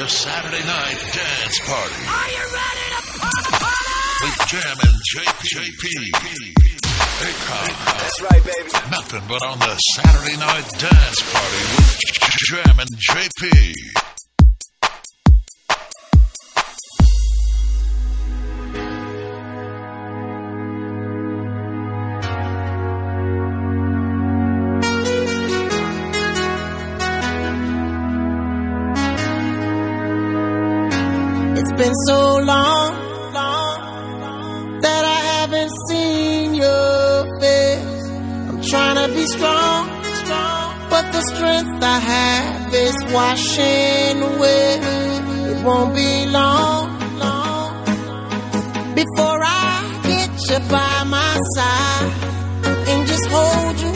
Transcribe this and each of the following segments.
the Saturday Night Dance Party. Are you ready to party? With Jammin JP. JP. That's right, baby. Nothing but on the Saturday Night Dance Party with Jammin JP. the strength I have is washing away. It won't be long, long before I get you by my side and just hold you.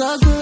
A good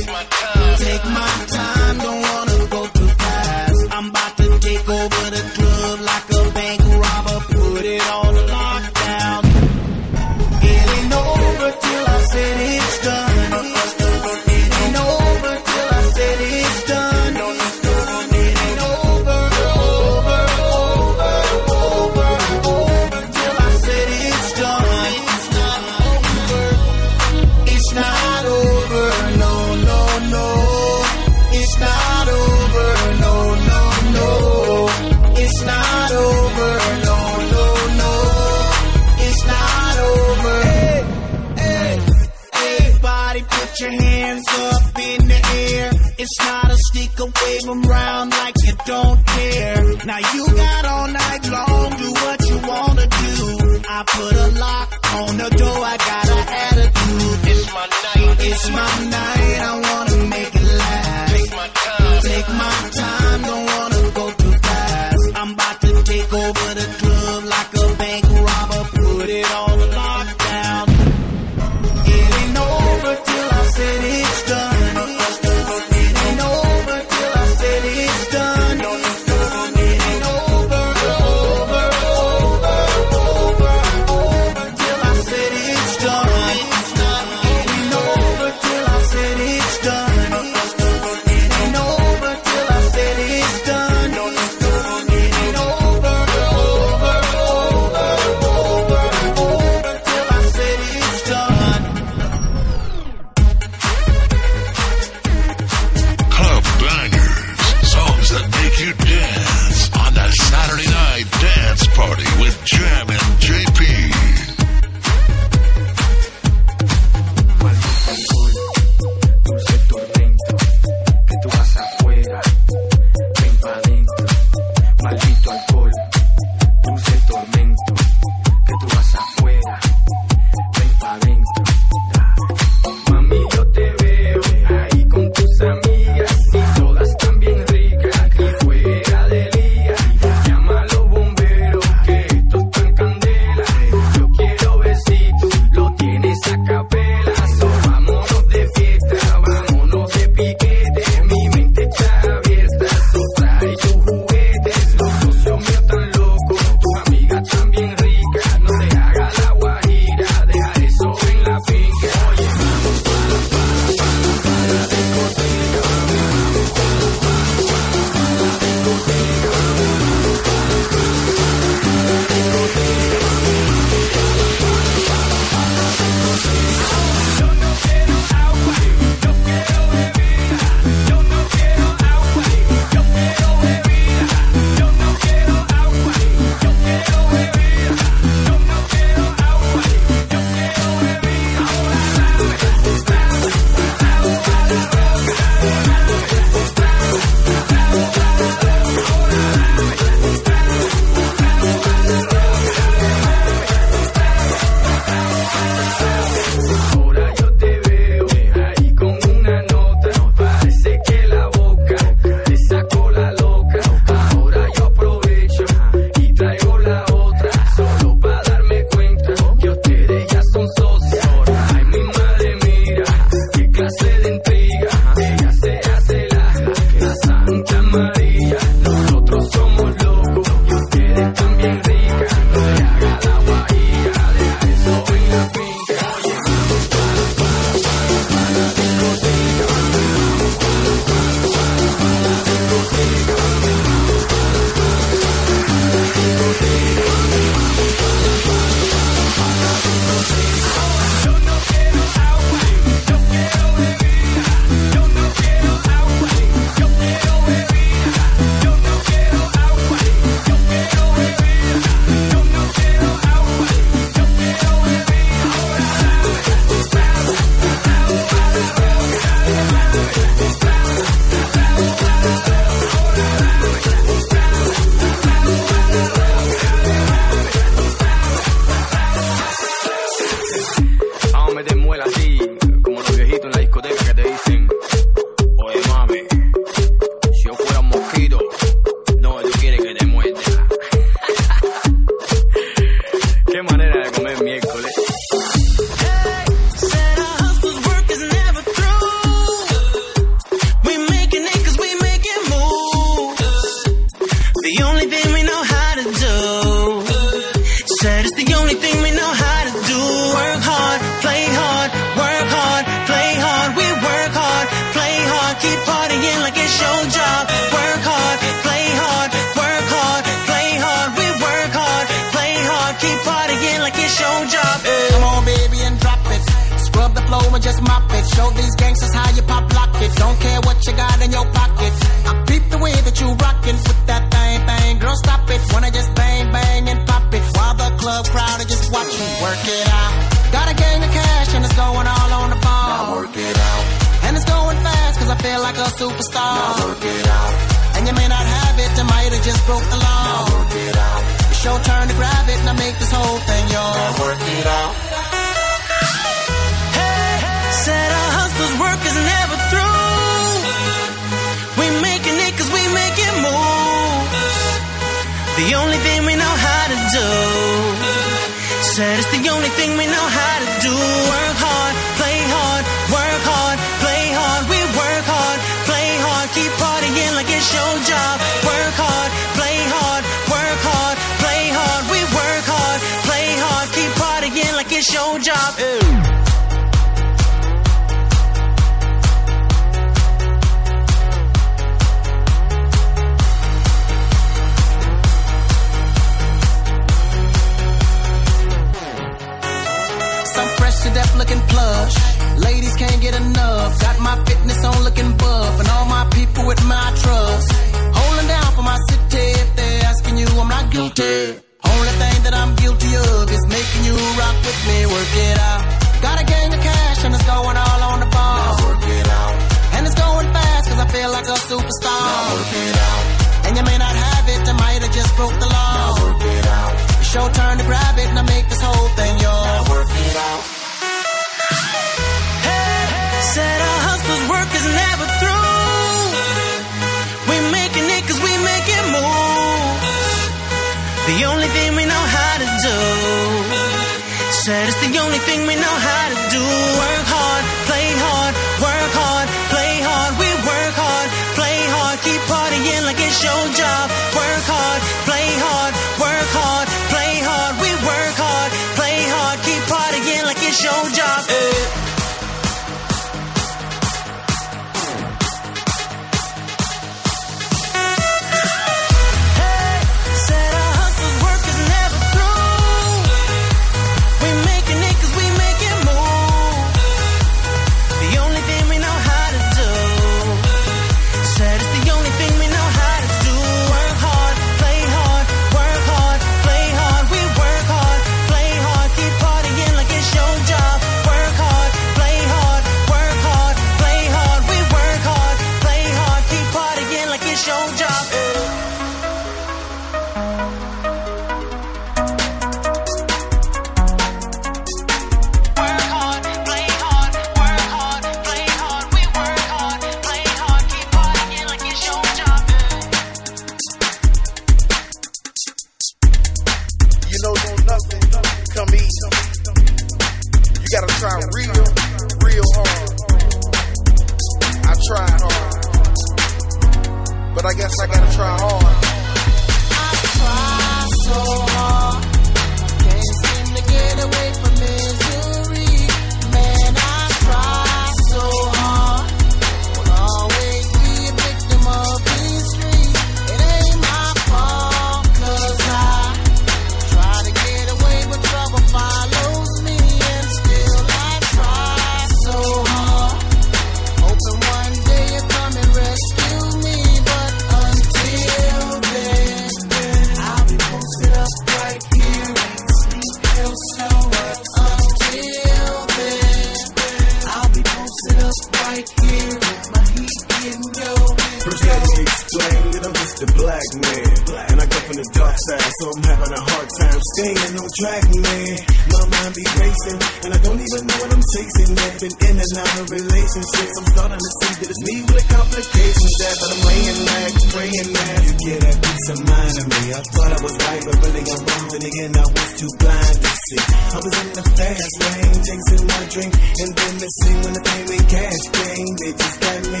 chasing. And I don't even know what I'm chasing. I've been in and out of relationships. I'm starting to see that it's me with the complications there. But I'm laying back, praying that you get that peace of mind in me. I thought I was right, but really I'm wrong. And again, I was too blind to see. I was in the fast lane, chasing my dream. And then the scene when the payment cash came, they just got me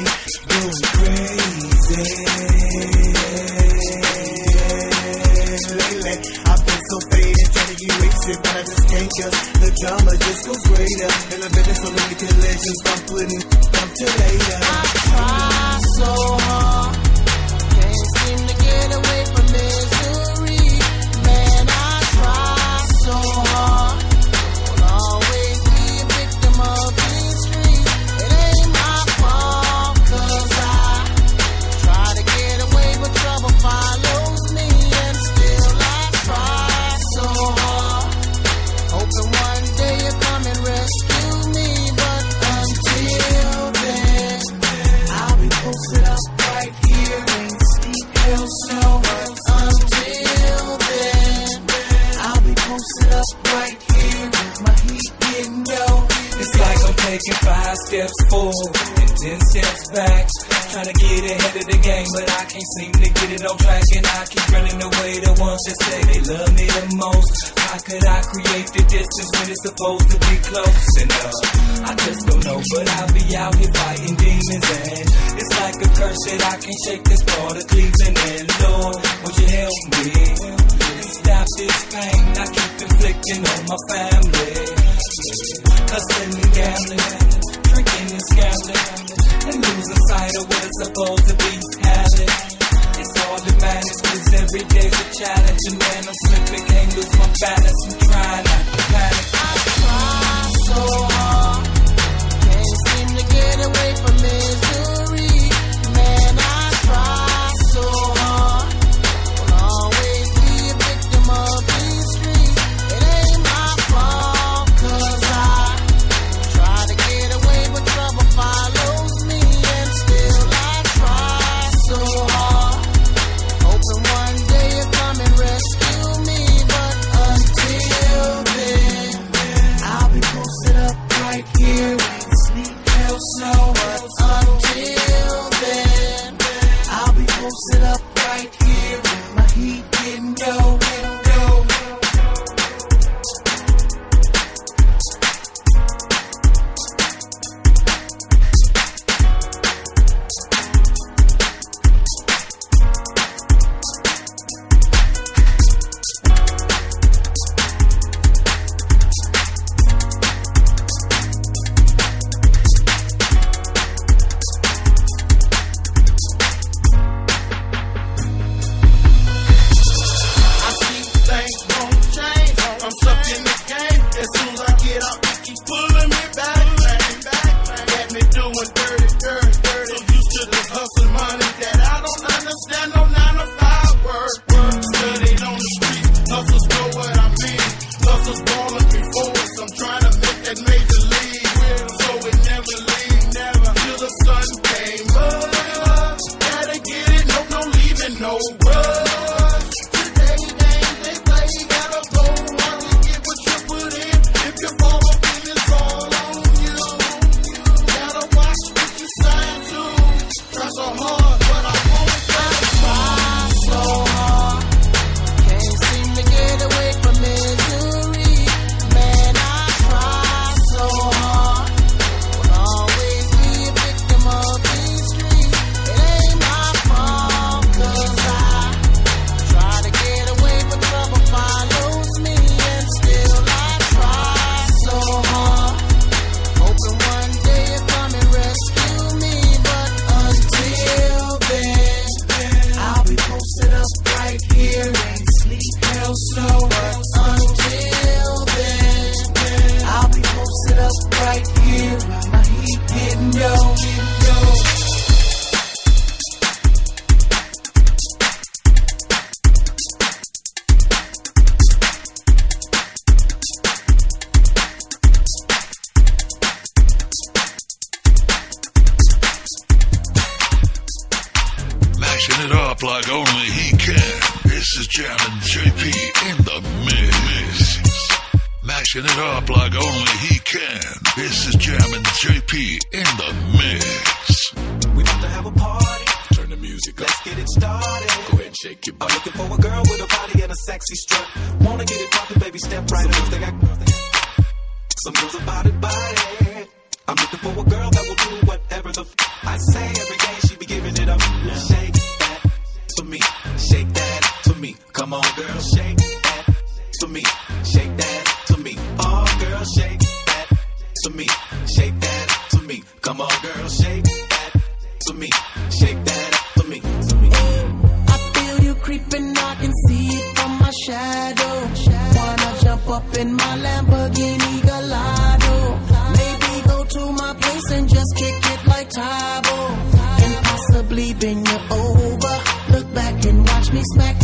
going crazy. Lately shit, but I just can't guess. The drama just goes greater. And I've been in so many collisions, I'm putting up to later. I try so hard, can't seem to get away from misery. Man, I try so hard. steps forward and ten steps back. Trying to get ahead of the game, but I can't seem to get it on track. And I keep running away the ones that say they love me the most. How could I create the distance when it's supposed to be close enough? I just don't know, but I'll be out here fighting demons. And it's like a curse that I can't shake this ball of Cleveland. And Lord, would you help me? Stop this pain I keep inflicting on my family. Hustling and gambling and losing sight of what it's supposed to be habit. It's all cause every day's a challenge, and I'm slipping, can't lose my balance. I'm trying not to panic. I try so hard, can't seem to get away from misery. up in my Lamborghini Gallardo. Maybe go to my place and just kick it like Tae Bo. And possibly bend you over. Look back and watch me smack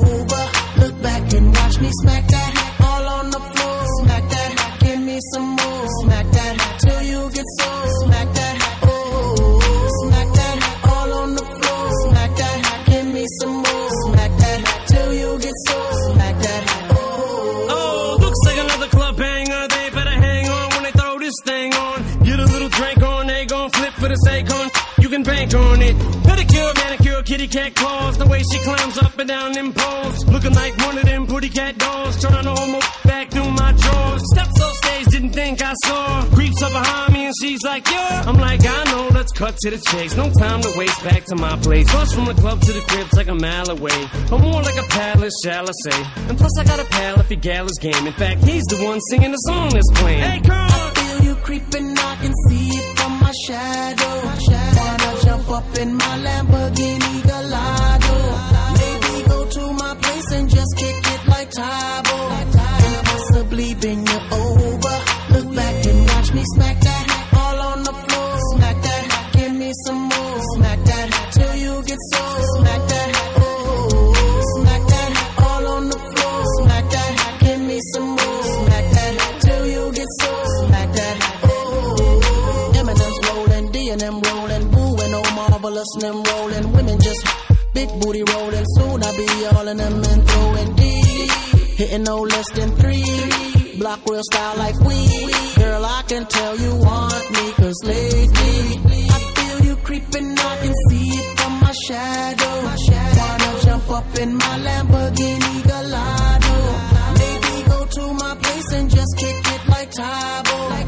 Me smack that hat all on the floor. Smack that hat, give me some more. Smack that hat till you get sore. Smack that hat, oh. Smack that hat all on the floor. Smack that hat, give me some more. Smack that hat till you get sore. Smack that hat, oh. Oh, looks like another club banger. They better hang on when they throw this thing on. Get a little drink on, they gon' flip for the sake on. You can bank on it. Pedicure, manicure, kitty cat claws. The way she climbs up and down them poles. Cat dolls. Trying to hold my back through my drawers. Steps off stage, didn't think I saw. Creeps up behind me and she's like, yeah. I'm like, I know, let's cut to the chase. No time to waste back to my place. Bus from the club to the crib's like a mile away. But more like a palace, shall I say. And plus I got a pal if he gal his game. In fact, he's the one singing the song that's playing. Hey, girl! I feel you creeping, I can see it from my shadow. Wanna jump up in my Lamborghini Gallardo? And possibly bend you over. Look back and watch me smack that hat all on the floor. Smack that hat, give me some more. Smack that hat till you get sore. Smack that hat, oh. Smack that hat all on the floor. Smack that hat, give me some more. Smack that hat till you get sore. Smack that hat, oh. Eminem's rolling, D rolling, Boo and oh marvelous rolling. Women just big booty rolling. Soon I'll be all in them and throwing. Hitting no less than three. Block real style like we. Girl, I can tell you want me, cause lately I feel you creeping, I can see it from my shadow. Wanna jump up in my Lamborghini Gallardo. Maybe go to my place and just kick it like Tae Bo.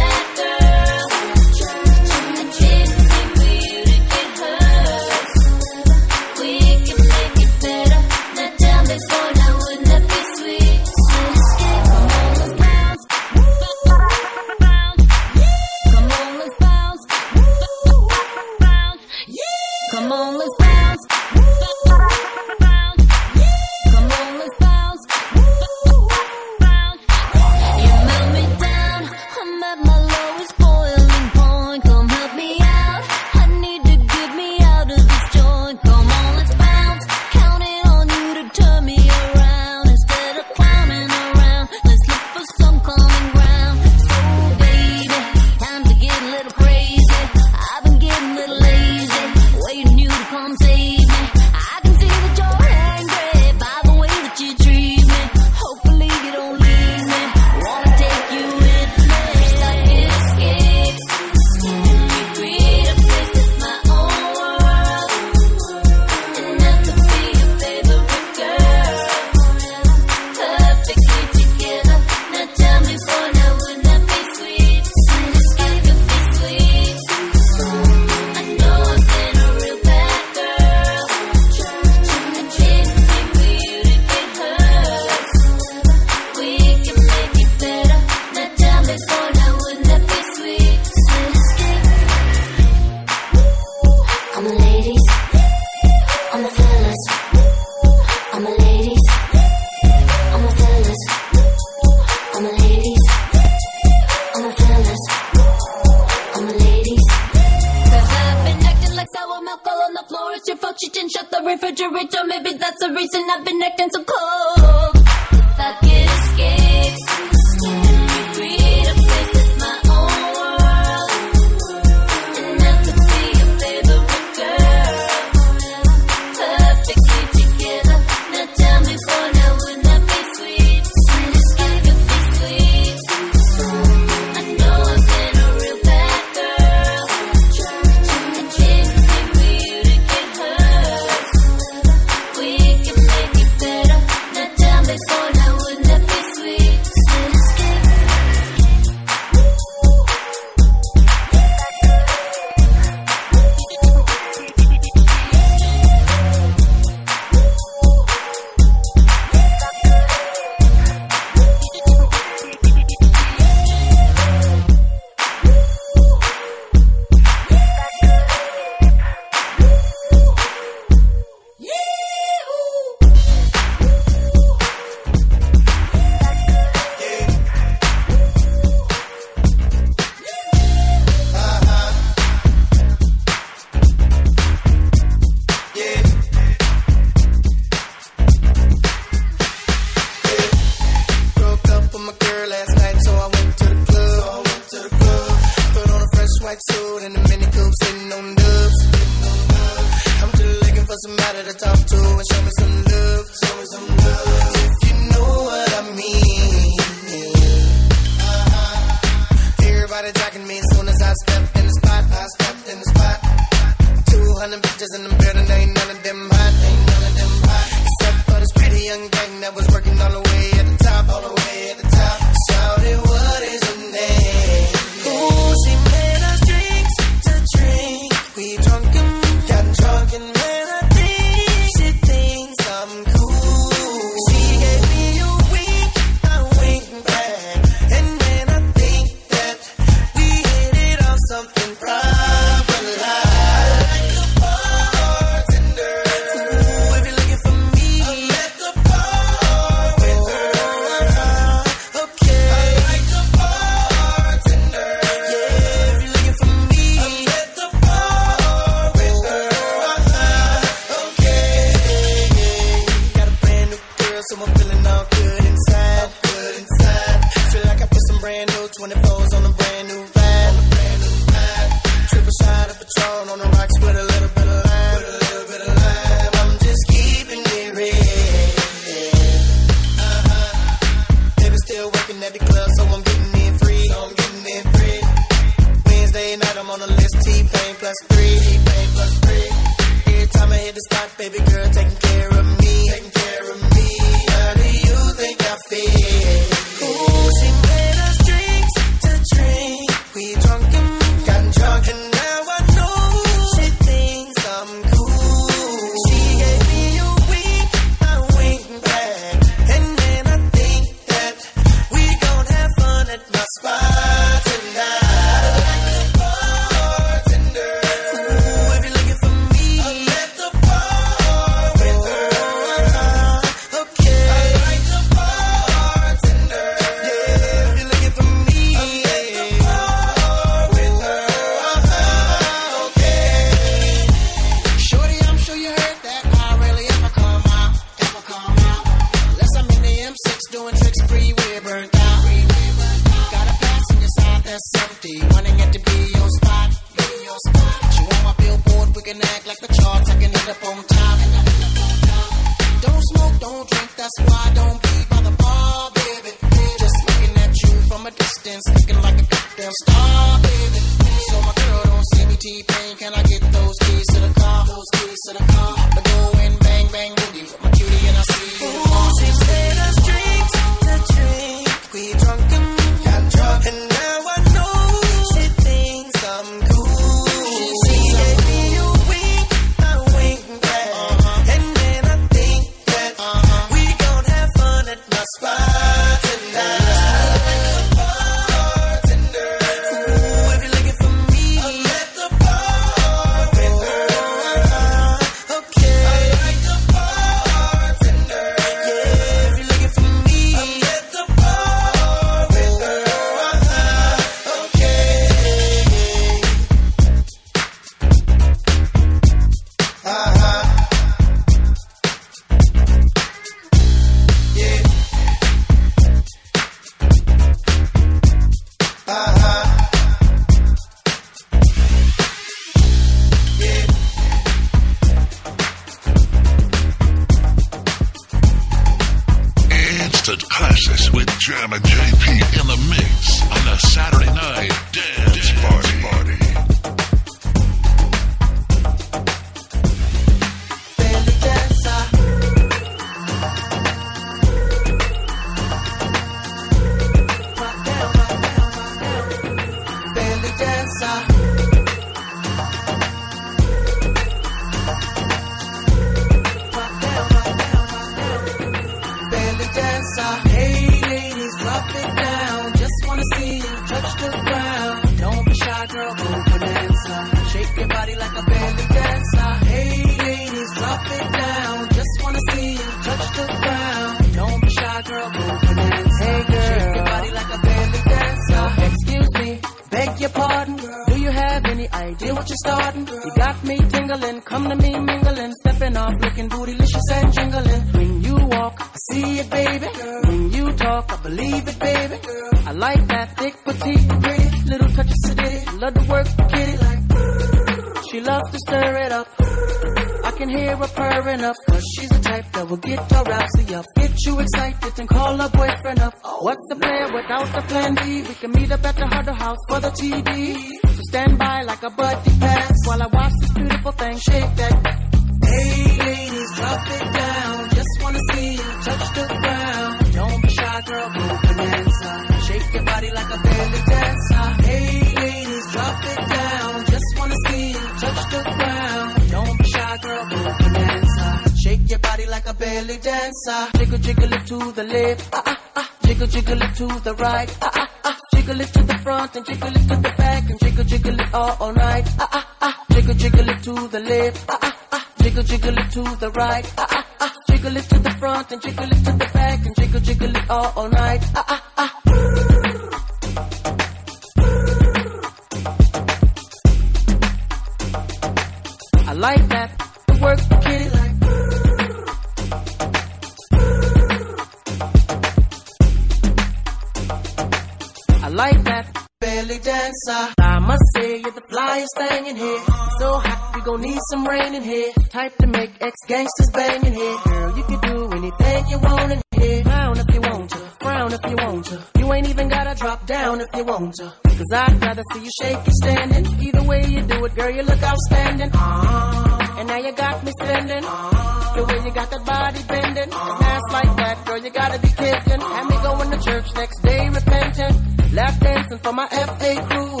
Say you're the flyest thing in here. So hot, we gon' need some rain in here. Type to make ex gangsters bang in here. Girl, you can do anything you want in here. Frown if you want to, frown if you want to. You ain't even gotta drop down if you want to. Cause I'd rather see you shake it standing. Either way you do it, girl, you look outstanding. Ah, and now you got me spending. The way you got that body bending. An ass like that, girl, you gotta be kidding. Have me going to church next day repenting. Lap dancing for my FA crew.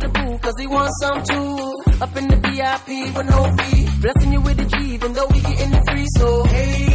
The boo, cause he wants some too. Up in the VIP with no fee. Blessing you with the G, even though we getting it free. So, hey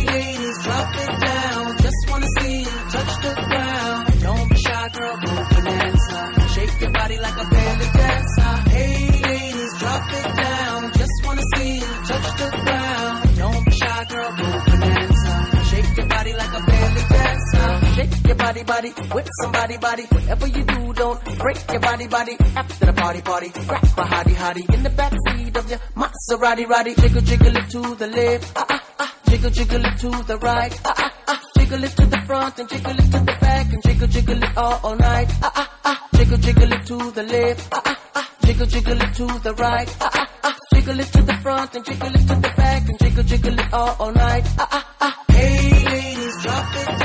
your body, body with somebody, body. Whatever you do, don't break your body, body. After the party, party, grab a hottie, hottie in the backseat of your Maserati, roddy. Jiggle, jiggle it to the left, ah ah ah. Jiggle, jiggle it to the right, ah ah ah. Jiggle it to the front and jiggle it to the back and jiggle, jiggle it all, all night, ah ah ah. Jiggle, jiggle it to the left, ah ah ah. Jiggle, jiggle it to the right, ah ah ah. Jiggle it to the front and jiggle it to the back and jiggle, jiggle it all, all night, ah ah ah. Hey ladies, drop it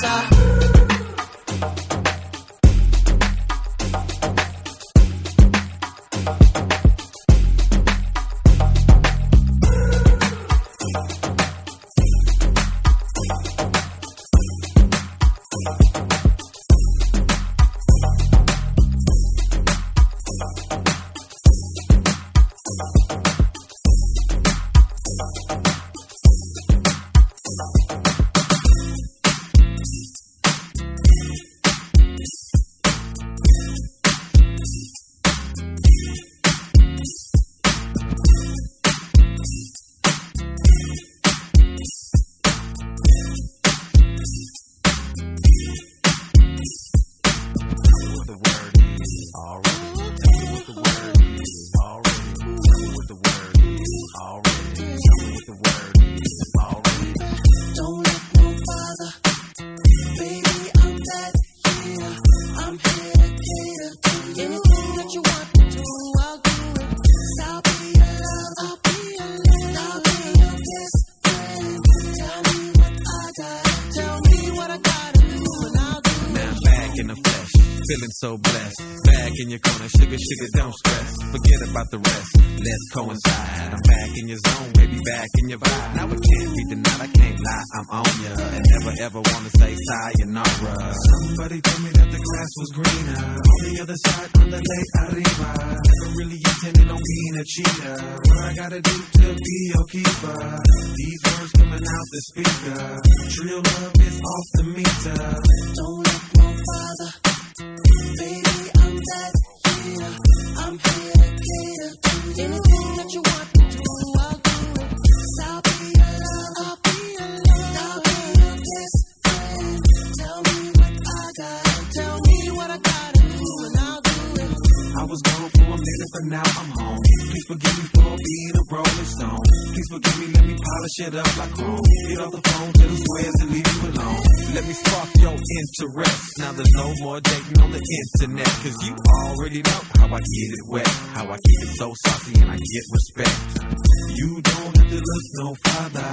Belly so blessed. Back in your corner, sugar, sugar, don't stress. Forget about the rest. Let's coincide. I'm back in your zone, baby, back in your vibe. Now it can't be denied, I can't lie, I'm on ya. And never ever wanna say sayonara. Somebody told me that the grass was greener on the other side, on the lake arriba. Never really intended on being a cheater. What I gotta do to be your keeper? These words coming out the speaker. Real love is off the meter. Don't look no further. Was gone for a minute, but now I'm home. Please forgive me for being a rolling stone. Please forgive me, let me polish it up like chrome. Get off the phone, tell the squares to leave you alone. Let me spark your interest. Now there's no more dating on the internet. Cause you already know how I get it wet. How I keep it so saucy and I get respect. You don't have to look no farther.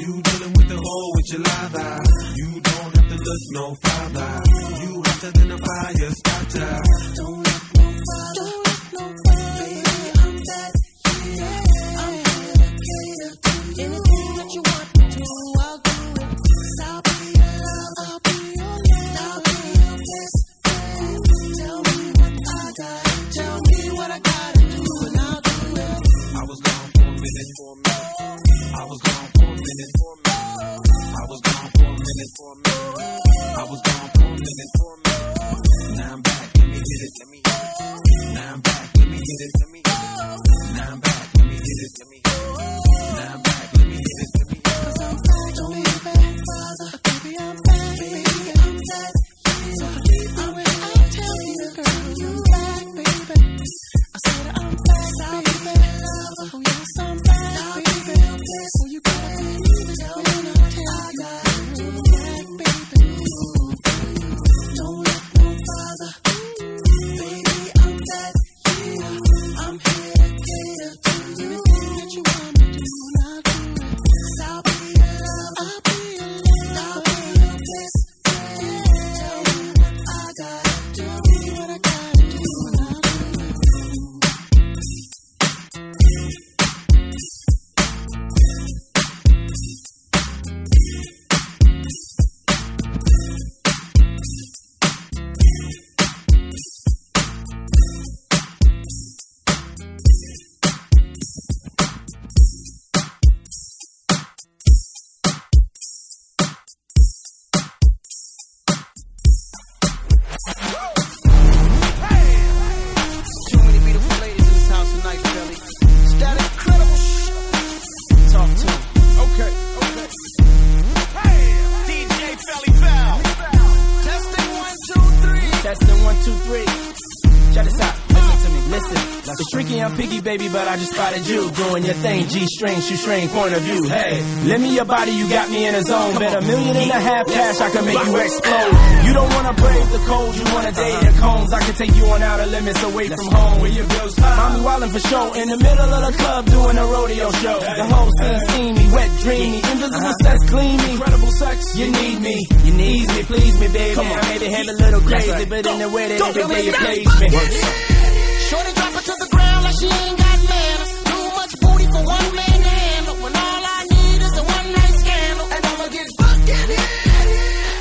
You dealing with the whole with your lather. You don't have to look no farther. You have to identify your starter. Don't G string, shoe string, point of view. Hey, lend me your body, you got me in a zone. Bet a million and a half cash, I can make you explode. You don't wanna brave the cold, you wanna date the cones. I can take you on outer limits away from home where your bills. Mommy wildin' for show in the middle of the club doing a rodeo show. The whole scene steamy, wet, dreamy, invisible uh-huh. sex, clean me. Incredible sex, you need me, you need me, please me, baby. I may be head a little crazy, but in the way that every day you please me. Shorty drop it to the ground like she ain't got manners. Too much booty for one man to handle. When all I need is a one night scandal. And I'ma get fucking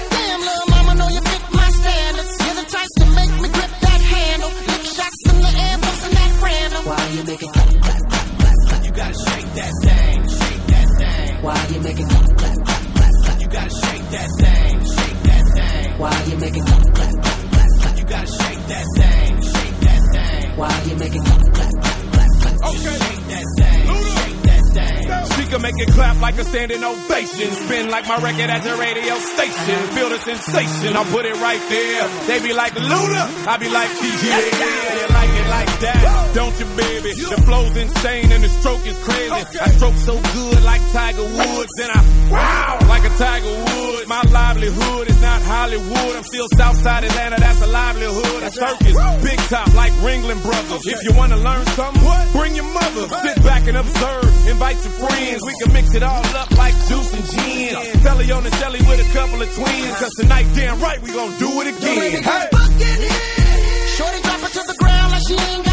Damn, little mama, know you fit my standards. You're the type to make me grip that handle. Lick shots in the air, busting that random. Why you making clap, clap, clap, clap, clap? You gotta shake that thing, shake that thing. Why you making clap, clap, clap, clap, clap? You gotta shake that thing, shake that thing. Why you making clap, clap, clap, clap, clap? You gotta shake that thing, shake that thing. Why you making clap, clap, clap, clap, clap? Okay. Can make it clap like a standing ovation. Spin like my record at the radio station. Feel the sensation, I'll put it right there. They be like Luda, I be like, yeah, you like it like that, don't you, baby? The flow's insane and the stroke is crazy. I stroke so good like Tiger Woods, and I wow like a Tiger Woods. My livelihood is not Hollywood. I'm still Southside Atlanta, that's a livelihood. A circus, big top like Ringling Brothers. If you wanna learn something, bring your mother. Sit back and observe. Invite your friends. We can mix it all up like juice and gin. Felly on the celly with a couple of twins. Cause tonight, damn right, we gon' do it again. Hey. don't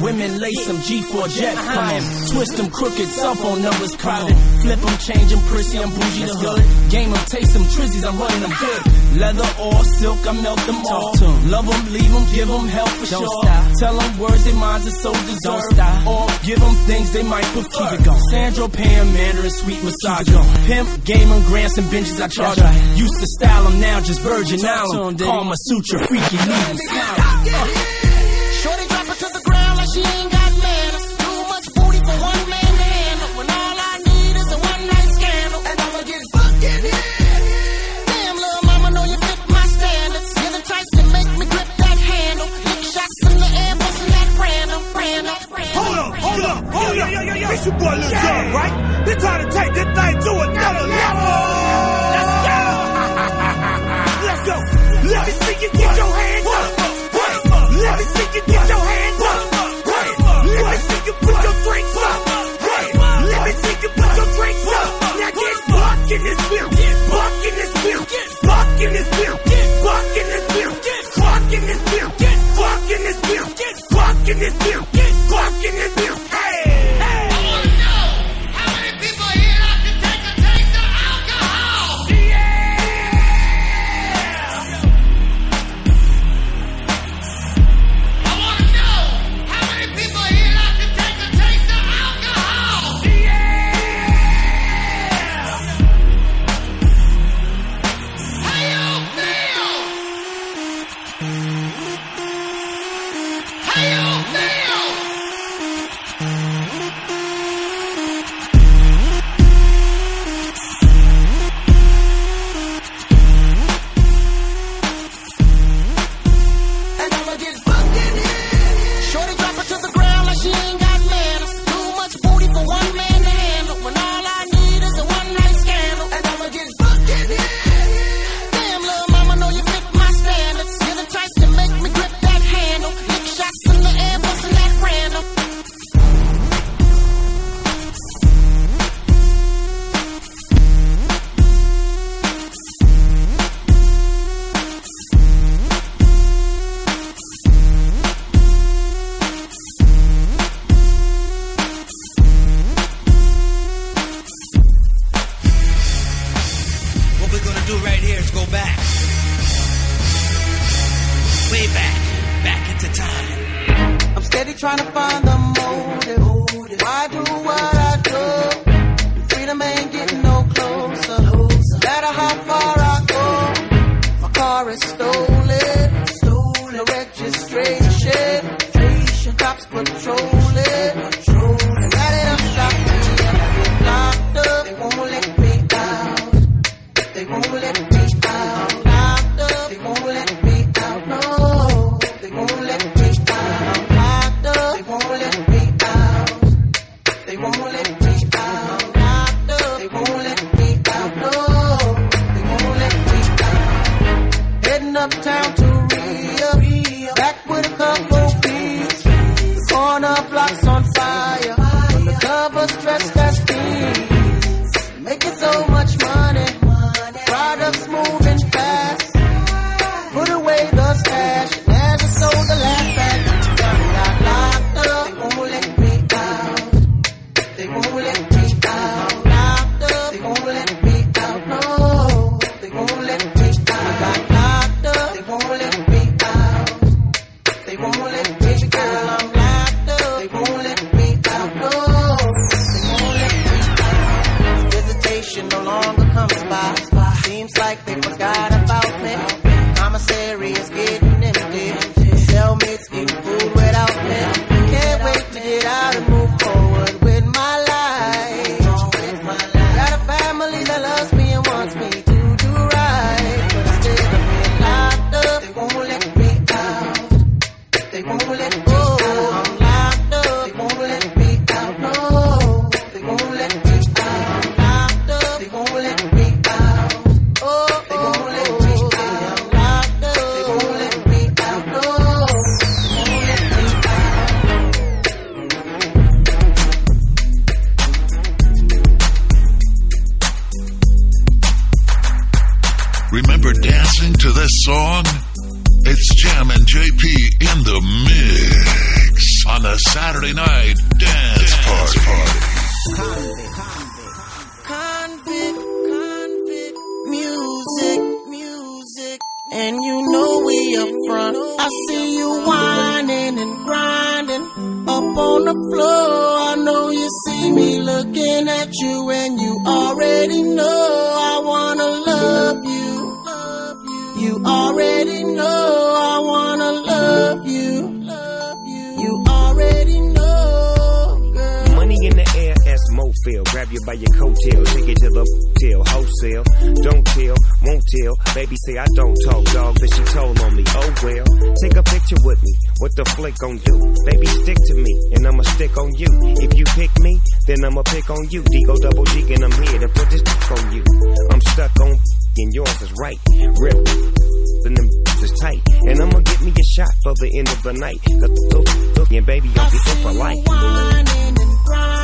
Women lace them, G4 jet flying. Twist them crooked, cell phone numbers private. Flip them, change them, prissy, I'm bougie the hood. Game them, taste them, trizzies, I'm running them good. Leather or silk, I melt them all. Love them, leave them, give them help for Don't sure. Stop. Tell them words they minds are so deserved. Or give them things they might prefer. Keep it going. Sandro, Pam, Mandarin, sweet massage. Pimp, game them, grants and benches, I charge them. Right. Used to style them, now just virgin island. Call my suture, freaky, leave them go back. Way back, back into time. I'm steady trying to find the by your coattail. Take it to the tail, wholesale. Don't tell, won't tell. Baby say I don't talk, dog, but she told on me. Oh well, take a picture with me. What the flick gon' do? Baby, stick to me, and I'ma stick on you. If you pick me, then I'ma pick on you. Digo double G, and I'm here to put this on you. I'm stuck on, and yours is right. Rip, and them is tight. And I'ma get me a shot for the end of the night. Cause, and baby, I'll be for life.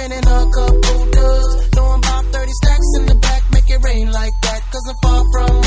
spinning a couple dubs. Throwing about 30 stacks in the back, make it rain like that. Cause I'm far from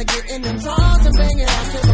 trying to get in them drawers and bang it out to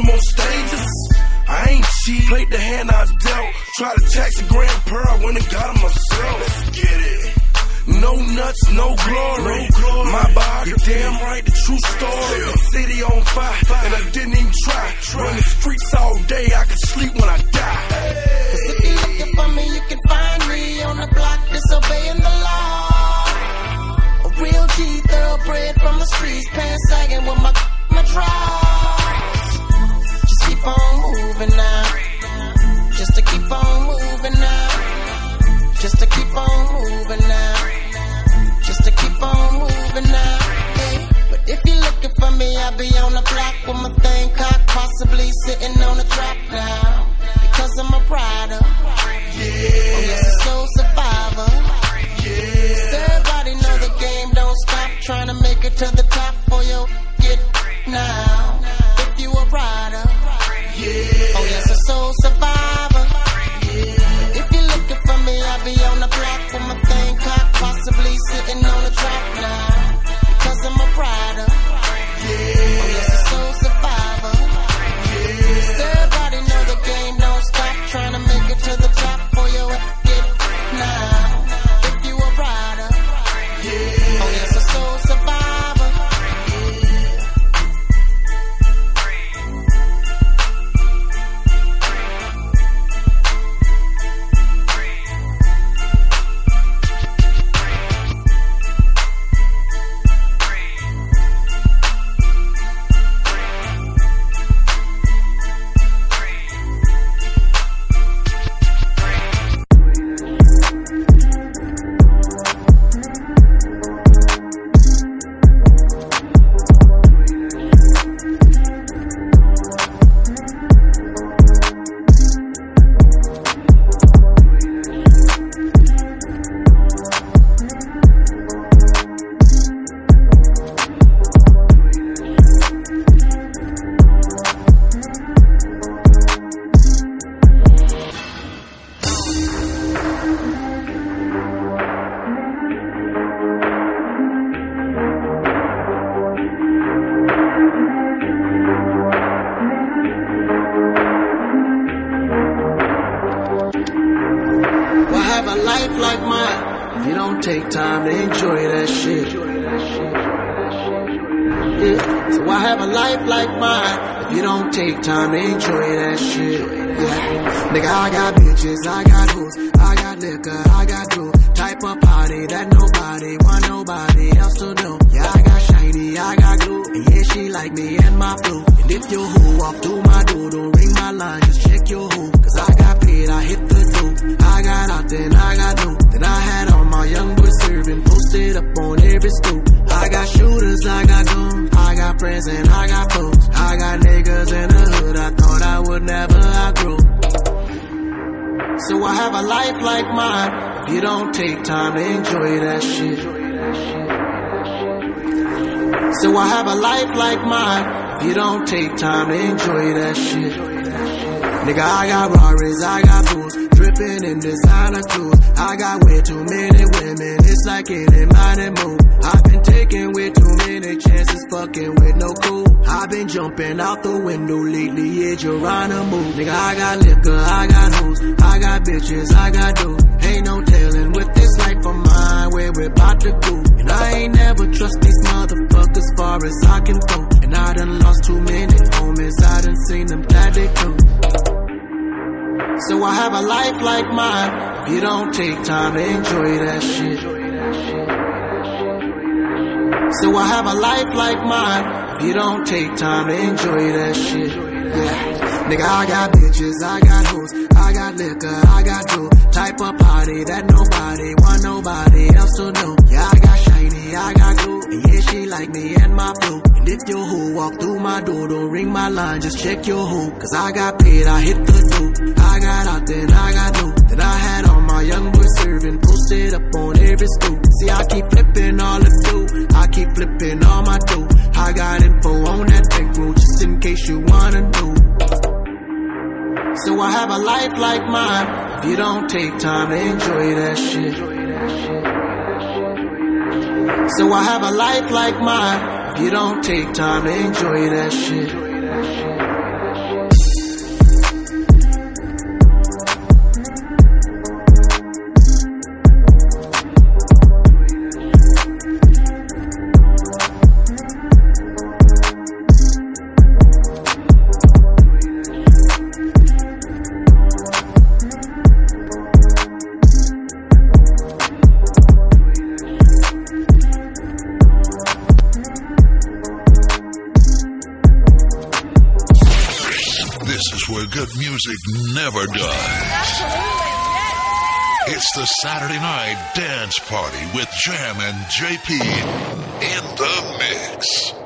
them on stages. I ain't cheap. Played the hand I was dealt. Try to tax a grand pearl. I Went and got them myself. Let's get it. No nuts, no glory. No glory. My body, you damn right, the true story. Yeah. The city on fire, fire, and I didn't even try. try. Run the streets all day, I could sleep when I die. Hey. Cause if you're looking for me, you can find me on the block, disobeying the law. A real G, thoroughbred from the streets, pants sagging with my my drive keep on moving now. Just to keep on moving now. Just to keep on moving now. Just to keep on moving now. Hey, but if you're looking for me, I'll be on the block with my thing cock, possibly sitting on the trap now. Because I'm a rider. Yeah. Oh, yes, a soul survivor. Yeah. Everybody know the game don't stop trying to make it to the top for you. Get now. If you a rider. Oh, yes, a soul survivor. If you're looking for me, I'll be on the block with my thing possibly sitting on the trap now. Cause I'm a pride. If your hoe walk through my door, don't ring my line, just check your hoe. Cause I got paid, I hit the door. I got out, then I got no. Then I had all my young boys serving, posted up on every stoop. I got shooters, I got guns, I got friends and I got foes. I got niggas in the hood, I thought I would never outgrow. So I have a life like mine if you don't take time to enjoy that shit. So I have a life like mine if you don't take time to enjoy that shit. Nigga, I got Rarries, I got booze, dripping in designer clothes. I got way too many women, it's like any mighty move. I've been taking way too many chances, fucking with no cool. I've been jumping out the window lately, yeah, Geronimo. Nigga, I got liquor, I got hoes, I got bitches, I got dough. Ain't no telling with this life of where we're about to go. And I ain't never trust these motherfuckers far as I can go. And I done lost too many homies, I done seen them glad they come. So I have a life like mine if you don't take time to enjoy that shit. So I have a life like mine if you don't take time to enjoy that shit. Yeah. Nigga, I got bitches, I got hoes, I got liquor, I got dough. Type of party that nobody want nobody else to know. Yeah, I got shiny, I got glue, and yeah, she like me and my flow. And if your hoe walk through my door, don't ring my line, just check your hoe. Cause I got paid, I hit the door. I got out, then I got no. Then I had all my young boys serving, posted up on every stoop. See, I keep flipping all the dough, I keep flipping all my dough. I got info on that bankroll, just in case you wanna know. So I have a life like mine if you don't take time to enjoy that shit. So I have a life like mine if you don't take time to enjoy that shit. Music never dies. It's the Saturday night dance party with Jammin JP in the mix.